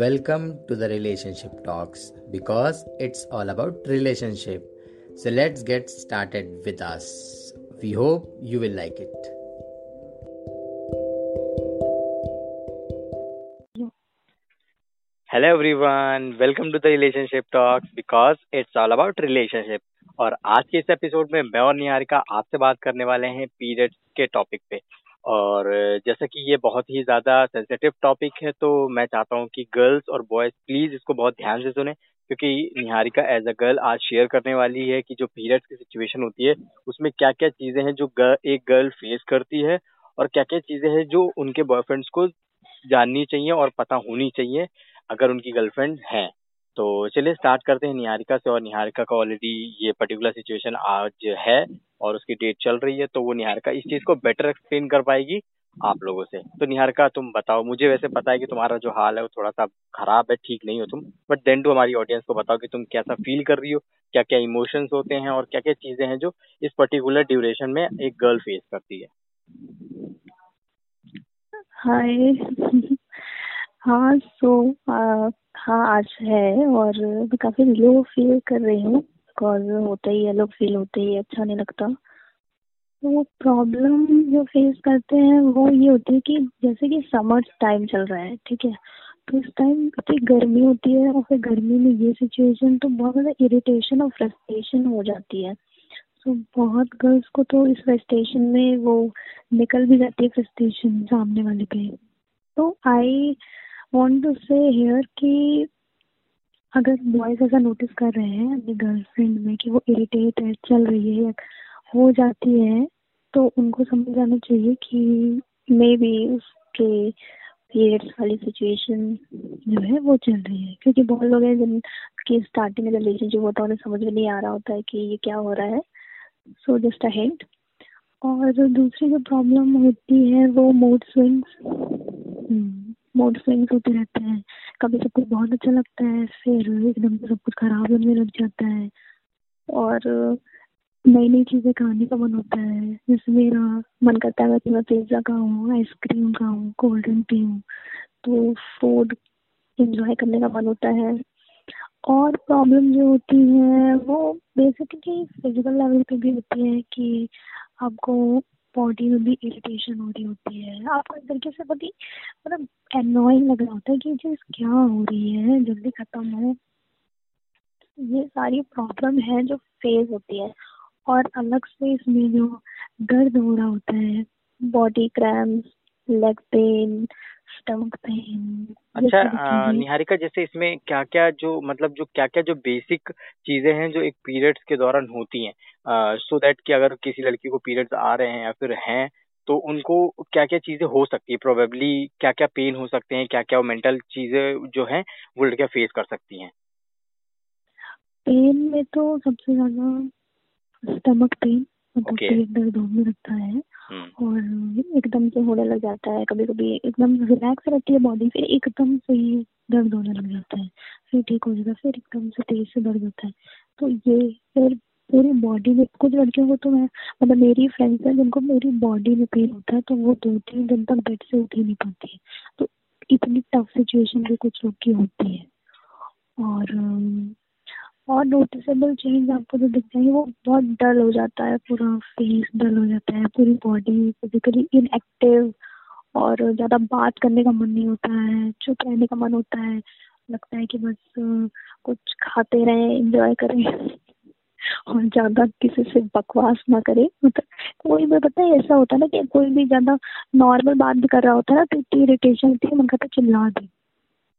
Welcome to the Relationship Talks because it's all about relationship. So let's get started with us. We hope you will like it. Hello everyone welcome to the relationship talks because it's all about relationship और आज के इस episode में मैं और निहारिका आपसे बात करने वाले हैं पीरियड्स के टॉपिक पे और जैसा कि ये बहुत ही ज़्यादा सेंसिटिव टॉपिक है तो मैं चाहता हूँ कि गर्ल्स और बॉयज़ प्लीज़ इसको बहुत ध्यान से सुने क्योंकि निहारिका एज अ गर्ल आज शेयर करने वाली है कि जो पीरियड्स की सिचुएशन होती है उसमें क्या क्या चीज़ें हैं जो गर, एक गर्ल फेस करती है और क्या क्या चीज़ें हैं जो उनके बॉयफ्रेंड्स को जाननी चाहिए और पता होनी चाहिए अगर उनकी गर्लफ्रेंड है। तो चलिए स्टार्ट करते हैं निहारिका से और निहारिका का ऑलरेडी ये पर्टिकुलर सिचुएशन आज है। और उसकी डेट चल रही है तो वो निहारिका इस चीज़ को बेटर एक्सप्लेन कर पाएगी आप लोगों से। तो निहारिका, तुम बताओ, मुझे वैसे पता है कि तुम्हारा जो हाल है वो थोड़ा सा खराब है, ठीक नहीं हो तुम बट देन टू हमारी ऑडियंस को बताओ कि तुम कैसा फील कर रही हो क्या क्या इमोशंस होते हैं और क्या क्या चीज़ें हैं जो इस पर्टिकुलर ड्यूरेशन में एक गर्ल फेस करती है। हाय हाँ सो हाँ आज है और काफ़ी लो फील कर रही हूँ। बिकॉज़ होता ही अलग फील होते ही अच्छा नहीं लगता। तो प्रॉब्लम जो फेस करते हैं, वो ये होती है कि जैसे कि समर टाइम चल रहा है, ठीक है? तो इस टाइम इतनी गर्मी होती है और फिर गर्मी में ये सिचुएशन तो बहुत ज़्यादा इरिटेशन और फ्रस्ट्रेशन हो जाती है। तो बहुत गर्ल्स को तो इस फ्रस्ट्रेशन में वो निकल भी जाती है फ्रस्ट्रेशन सामने वाले पे। तो I want to say here कि अगर बॉयज़ ऐसा नोटिस कर रहे हैं अपनी गर्लफ्रेंड में कि वो इरिटेट है, चल रही है हो जाती है तो उनको समझ आना चाहिए कि मे बी उसके पीरियड्स वाली सिचुएशन जो है वो चल रही है। क्योंकि बहुत लोग हैं जिनकी स्टार्टिंग में रिलेशनशिप होता है, उन्हें समझ में नहीं आ रहा होता है कि ये क्या हो रहा है। सो जस्ट अ हिंट और दूसरी जो प्रॉब्लम होती है, वो मूड स्विंग्स मूड स्विंग्स होते रहते हैं। कभी सब कुछ बहुत अच्छा लगता है, फिर एकदम से सब कुछ खराब होने लग जाता है। और नई नई चीज़ें खाने का मन होता है, जैसे मेरा मन करता है कि मैं पिज़्ज़ा खाऊँ आइसक्रीम खाऊँ कोल्ड ड्रिंक पीऊँ तो फ़ूड इंजॉय करने का मन होता है। और प्रॉब्लम जो होती है, वो बेसिकली फ़िज़िकल लेवल पे भी होती है कि आपको बॉडी में भी इरिटेशन हो रही होती है। आपको एक तरीके से बड़ी मतलब एनोइंग लग रहा होता है कि चीज़ क्या हो रही है, जल्दी ख़त्म हो। ये सारी प्रॉब्लम है जो फेस होती है। और अलग से इसमें जो दर्द हो रहा होता है body cramps leg pain stomach pain अच्छा निहारिका जैसे इसमें क्या क्या जो मतलब जो क्या क्या जो बेसिक चीज़ें हैं जो एक पीरियड्स के दौरान होती हैं सो दैट कि अगर किसी लड़की को पीरियड्स आ रहे हैं या फिर हैं तो उनको क्या क्या चीज़ें हो सकती है? प्रोबेबली क्या क्या पेन हो सकते हैं? क्या क्या मेंटल चीज़ें जो हैं वो लड़कियाँ फेस कर सकती हैं? पेन में तो सबसे ज़्यादा स्टमक पेन पेट दर्द होने लगता है हम्म। और एकदम से होने लग जाता है कभी कभी एकदम रिलैक्स रहती है बॉडी फिर एकदम से ही दर्द होने लग जाता है फिर ठीक हो जाता है फिर एकदम से तेज से दर्द होता है। तो ये फिर पूरी बॉडी में कुछ लड़कियों को तो मैं मतलब मेरी फ्रेंड्स हैं जिनको मेरी बॉडी में पेन होता है तो वो दो तीन दिन तक बेड से उठ ही नहीं पाती है। तो इतनी टफ सिचुएशन भी कुछ लोग की होती है। और और नोटिसेबल चेंज आपको जो दिखते हैं, वो बहुत डल हो जाता है, पूरा फेस डल हो जाता है, पूरी बॉडी फिजिकली इनएक्टिव और ज़्यादा बात करने का मन नहीं होता है, चुप रहने का मन होता है, लगता है कि बस कुछ खाते रहें एंजॉय करें और ज़्यादा किसी से बकवास ना करे। मतलब कोई भी, पता है, ऐसा होता है ना कि कोई भी ज़्यादा नॉर्मल बात भी कर रहा होता है ना तो इतनी इरिटेशन होती है मन करता चिल्ला दे।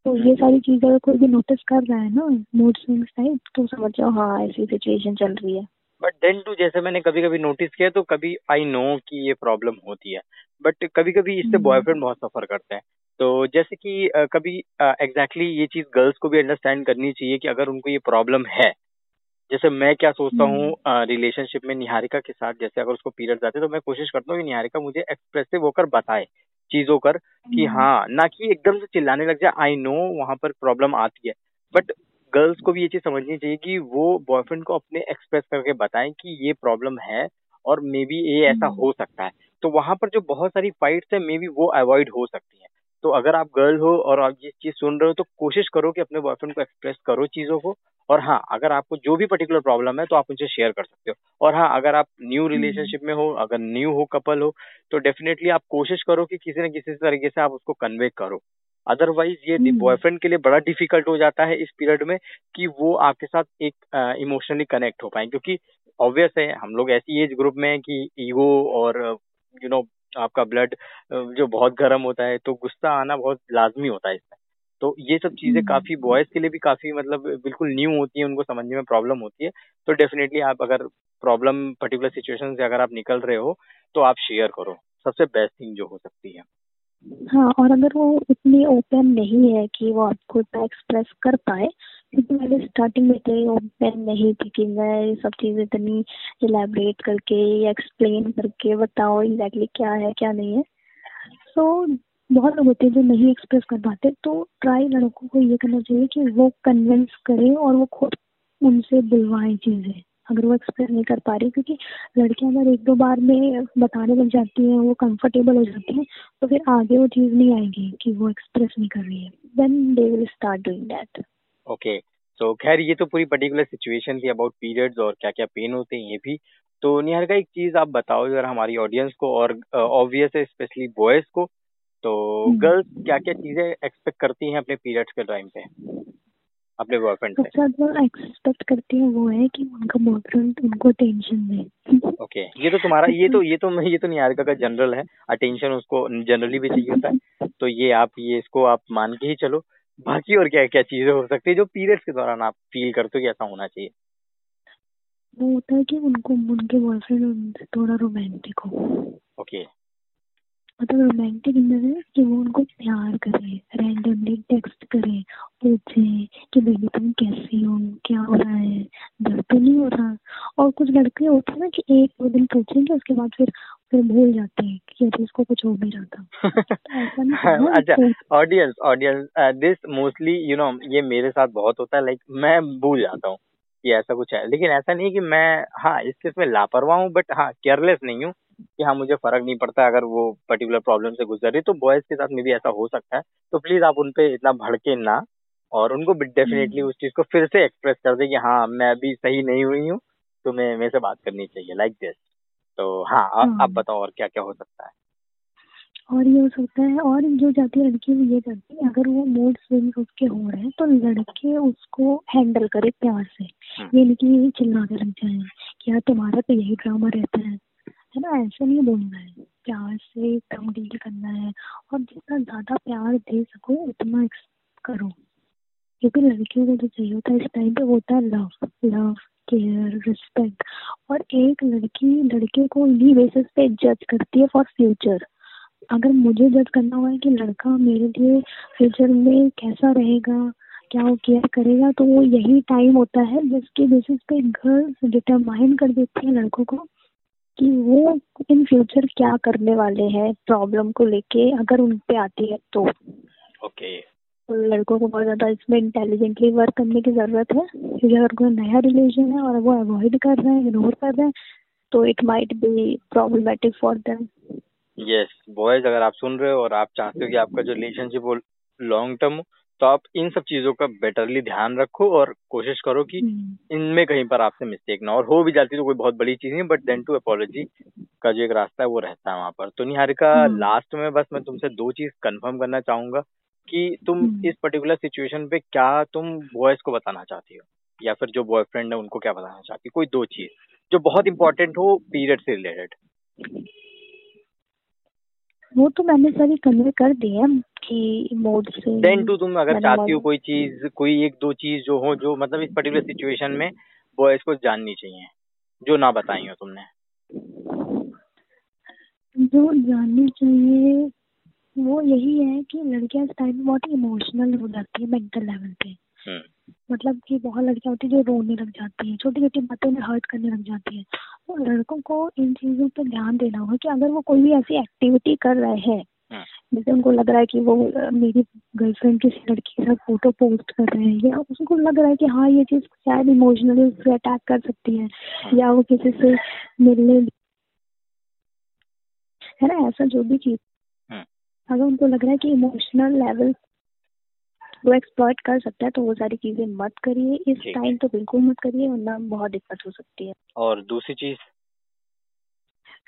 तो ये सारी चीज़ें अगर कोई भी नोटिस कर रहा है ना मूड स्विंग्स टाइप तो समझ जाओ हाँ ऐसी सिचुएशन चल रही है बट देन टू जैसे मैंने कभी कभी नोटिस किया तो कभी आई नो कि ये प्रॉब्लम होती है बट कभी कभी इससे बॉयफ्रेंड हम्म। बहुत सफ़र करते हैं तो जैसे कि कभी एग्जैक्टली exactly ये चीज़ गर्ल्स को भी अंडरस्टैंड करनी चाहिए कि अगर उनको ये प्रॉब्लम है जैसे मैं क्या सोचता हूँ रिलेशनशिप हम्म। में निहारिका के साथ जैसे अगर उसको पीरियड आते तो मैं कोशिश करता हूँ कि निहारिका मुझे एक्सप्रेसिव होकर बताए चीज़ों कर कि हम्म। हाँ ना कि एकदम से चिल्लाने लग जाए। आई नो वहाँ पर प्रॉब्लम आती है। बट गर्ल्स को भी ये चीज़ समझनी चाहिए कि वो बॉयफ्रेंड को अपने एक्सप्रेस करके बताएँ कि ये प्रॉब्लम है और मे बी ये ऐसा हम्म। हो सकता है। तो वहाँ पर जो बहुत सारी फाइट्स है मे बी वो अवॉइड हो सकती है। तो अगर आप गर्ल हो और आप ये चीज़ सुन रहे हो तो कोशिश करो कि अपने बॉयफ्रेंड को एक्सप्रेस करो चीज़ों को। और हाँ अगर आपको जो भी पर्टिकुलर प्रॉब्लम है तो आप उनसे शेयर कर सकते हो। और हाँ अगर आप न्यू रिलेशनशिप में हो अगर न्यू हो कपल हो तो डेफिनेटली आप कोशिश करो कि किसी न किसी तरीके से आप उसको कन्वे करो। अदरवाइज़ ये बॉयफ्रेंड के लिए बड़ा डिफ़िकल्ट हो जाता है इस पीरियड में कि वो आपके साथ एक इमोशनली कनेक्ट हो पाए। क्योंकि ऑब्वियस है हम लोग ऐसी एज ग्रुप में है कि ईगो और यू नो know, आपका ब्लड जो बहुत गर्म होता है तो गुस्सा आना बहुत लाजमी होता है इसमें। तो ये सब चीज़ें हम्म। काफ़ी बॉयज़ के लिए भी काफ़ी मतलब बिल्कुल न्यू होती है उनको समझने में प्रॉब्लम होती है। तो डेफिनेटली आप अगर प्रॉब्लम पर्टिकुलर सिचुएशन से अगर आप निकल रहे हो तो आप शेयर करो। सबसे बेस्ट थिंग जो हो सकती है। हाँ और अगर वो इतनी ओपन नहीं है कि वो आपको इतना एक्सप्रेस कर पाए क्योंकि मैंने स्टार्टिंग में इतनी ओपन नहीं थी कि मैं ये सब चीज़ें इतनी इलेबरेट करके या एक्सप्लेन करके बताओ एग्जैक्टली क्या है क्या नहीं है। सो so, बहुत लोग होते हैं जो नहीं एक्सप्रेस कर पाते तो ट्राई लड़कों को ये करना चाहिए कि वो कन्विंस करें और वो खुद उनसे बुलवाएँ चीज़ें, अगर वो एक्सप्रेस नहीं कर पा रही, क्योंकि लड़कियाँ अगर एक दो बार में बताने लग जाती हैं, वो कंफर्टेबल हो जाती हैं तो फिर आगे वो चीज़ नहीं आएगी कि वो एक्सप्रेस नहीं कर रही है। Then they will start doing that okay तो खैर, ये तो पूरी पर्टिकुलर सिचुएशन थी अबाउट पीरियड्स और क्या क्या पेन होते हैं, ये भी। तो निहार का एक चीज़ आप बताओ जरा हमारी ऑडियंस को और ऑब्वियस है स्पेशली बॉयज़ को तो गर्ल्स हम्म। क्या क्या चीज़ें एक्सपेक्ट करती हैं अपने पीरियड्स के टाइम पे? अपने बॉयफ्रेंड से सबसे ज़्यादा एक्सपेक्ट करती है वो है कि उनका बॉयफ्रेंड उनको टेंशन दे। ओके ये तो तुम्हारा ये तो ये तो ये तो निहारिका का जनरल है। अटेंशन उसको जनरली भी चाहिए होता है। तो ये आप ये इसको आप मान के ही चलो। बाकी और क्या क्या चीज़ें हो सकती है जो पीरियड्स के दौरान आप फील करते हो कि ऐसा होना चाहिए? वो होता है कि उनको उनके बॉयफ्रेंड उनसे थोड़ा रोमांटिक हो। ओके मतलब रोमांटिक इन द कि वो उनको प्यार करे रैंडमली टेक्स्ट करे पूछे कि बेबी तुम कैसी हो क्या हो रहा है दर्द तो नहीं हो रहा? और कुछ लड़के होते हैं ना कि एक दो दिन पूछेंगे उसके बाद फिर फिर भूल जाते हैं कि अरे इसको कुछ हो भी रहा था। अच्छा audience audience this mostly you know ये मेरे साथ बहुत होता है लाइक मैं भूल जाता हूँ कि ऐसा कुछ है। लेकिन ऐसा नहीं कि मैं हाँ इस केस में लापरवाह हूँ बट हाँ केयरलेस नहीं हूँ। कि हाँ मुझे फ़र्क नहीं पड़ता अगर वो पर्टिकुलर प्रॉब्लम से गुजर रही तो बॉयज़ के साथ में भी ऐसा हो सकता है तो प्लीज़ आप उनपे इतना भड़के ना और उनको डेफिनेटली हम्म। उस चीज़ को फिर से एक्सप्रेस कर दे कि हाँ मैं अभी सही नहीं हुई हूँ तो मैं मेरे से बात करनी चाहिए लाइक दिस तो हाँ आप हम्म। बताओ और क्या क्या हो सकता है और ये हो सकता है और जो जाती है लड़की वो ये करती है अगर वो मूड स्विंग उसके हो रहे हैं तो लड़के उसको हैंडल करे प्यार से हम्म। ये नहीं कि चिल्ला के लग जाए कि यार तुम्हारा तो यही ड्रामा रहता है है ना? ऐसे नहीं बोलना है। प्यार से कम डील करना है और जितना ज़्यादा प्यार दे सको, उतना करो। क्योंकि लड़कियों को जो चाहिए होता है, इस टाइम पे होता है लव लव केयर रिस्पेक्ट और एक लड़की लड़के को इन्हीं बेसिस पे जज करती है फॉर फ्यूचर अगर मुझे जज करना हुआ है कि लड़का मेरे लिए फ्यूचर में कैसा रहेगा, क्या वो केयर करेगा तो वो यही टाइम होता है जिसके बेसिस पे गर्ल्स डिटरमाइन कर देती है लड़कों को कि वो इन फ्यूचर क्या करने वाले हैं प्रॉब्लम को लेके अगर उन पे आती है तो। ओके तो लड़कों को बहुत ज़्यादा इसमें इंटेलिजेंटली वर्क करने की ज़रूरत है। क्योंकि अगर कोई नया रिलेशन है और वो अवॉइड कर रहे हैं इग्नोर कर रहे हैं तो it might be problematic for them yes boys अगर आप सुन रहे हो और आप चाहते हो कि आपका जो रिलेशनशिप वो लॉन्ग टर्म हो तो आप इन सब चीज़ों का बेटरली ध्यान रखो और कोशिश करो कि हम्म। इनमें कहीं पर आपसे मिस्टेक ना और हो भी जाती तो कोई बहुत बड़ी चीज़ नहीं बट देन टू अपोलॉजी का जो एक रास्ता है वो रहता है वहाँ पर तो निहारिका लास्ट हम्म। में बस मैं तुमसे दो चीज़ कंफर्म करना चाहूँगा कि तुम हम्म। इस पर्टिकुलर सिचुएशन पे क्या तुम बॉयज़ को बताना चाहती हो या फिर जो बॉयफ्रेंड है उनको क्या बताना चाहती हो कोई दो चीज़ जो बहुत इंपॉर्टेंट हो पीरियड से रिलेटेड वो तो मैंने सारी कन्वे कर दिए कि मोड से देन टू तुम अगर चाहती हो कोई चीज़ कोई एक दो चीज़ जो हो जो मतलब इस पर्टिकुलर सिचुएशन में बॉयज़ को जाननी चाहिए जो ना बताई हो तुमने जो जाननी चाहिए वो यही है कि लड़कियाँ इस टाइम बहुत इमोशनल हो जाती है मेंटल लेवल पे हम्म। मतलब कि बहुत लड़कियाँ होती है जो रोने लग जाती है छोटी छोटी बातों में हर्ट करने लग जाती है तो लड़कों को इन चीज़ों पर ध्यान देना होगा कि अगर वो कोई भी ऐसी एक्टिविटी कर रहे हाँ। जैसे उनको लग रहा है कि वो मेरी गर्लफ्रेंड किसी लड़की के साथ फ़ोटो पोस्ट कर रहे हैं या उसको लग रहा है कि हाँ ये चीज़ शायद इमोशनली उससे अटैक कर सकती है हाँ। या वो किसी से मिलने है ना ऐसा जो भी चीज़। अगर उनको लग रहा है कि इमोशनल लेवल वो एक्सप्लॉइट कर सकता है तो वो सारी चीज़ें मत करिए इस टाइम तो बिल्कुल मत करिए वरना बहुत दिक्कत हो सकती है। और दूसरी चीज़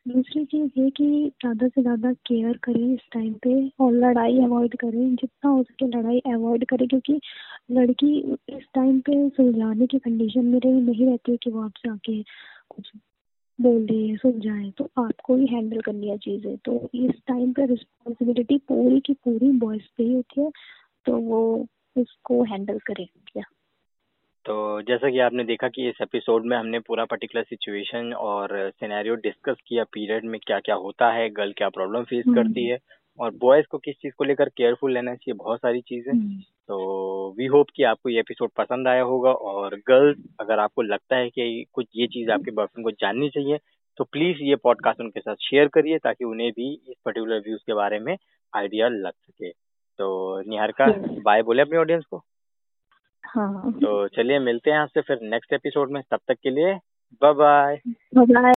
दूसरी चीज़ ये कि ज़्यादा से ज़्यादा केयर करें इस टाइम पे और लड़ाई अवॉइड करें। जितना हो सके लड़ाई अवॉइड करें क्योंकि लड़की इस टाइम पे सुलझाने की कंडीशन में रही, नहीं रहती है कि वो आपसे आके कुछ बोल दे, सुलझाए। तो आपको ही हैंडल करनी है चीज़ें। तो इस टाइम पे रिस्पॉन्सिबिलिटी पूरी की पूरी बॉयज़ पे ही होती है तो वो उसको हैंडल करें। क्या तो जैसा कि आपने देखा कि इस एपिसोड में हमने पूरा पर्टिकुलर सिचुएशन और सिनेरियो डिस्कस किया पीरियड में क्या क्या होता है गर्ल क्या प्रॉब्लम फेस हम्म। करती है और बॉयज़ को किस चीज़ को लेकर केयरफुल रहना चाहिए बहुत सारी चीज़ें हम्म, तो वी होप कि आपको ये एपिसोड पसंद आया होगा और गर्ल्स अगर आपको लगता है कि कुछ ये चीज़ आपके बॉयफ्रेंड को जाननी चाहिए तो प्लीज़ ये पॉडकास्ट उनके साथ शेयर करिए ताकि उन्हें भी इस पर्टिकुलर व्यूज़ के बारे में आइडिया लग सके तो निहारिका. बाय बोले अपने ऑडियंस को हाँ। तो चलिए मिलते हैं आपसे फिर नेक्स्ट एपिसोड में तब तक के लिए बाय बाय बाय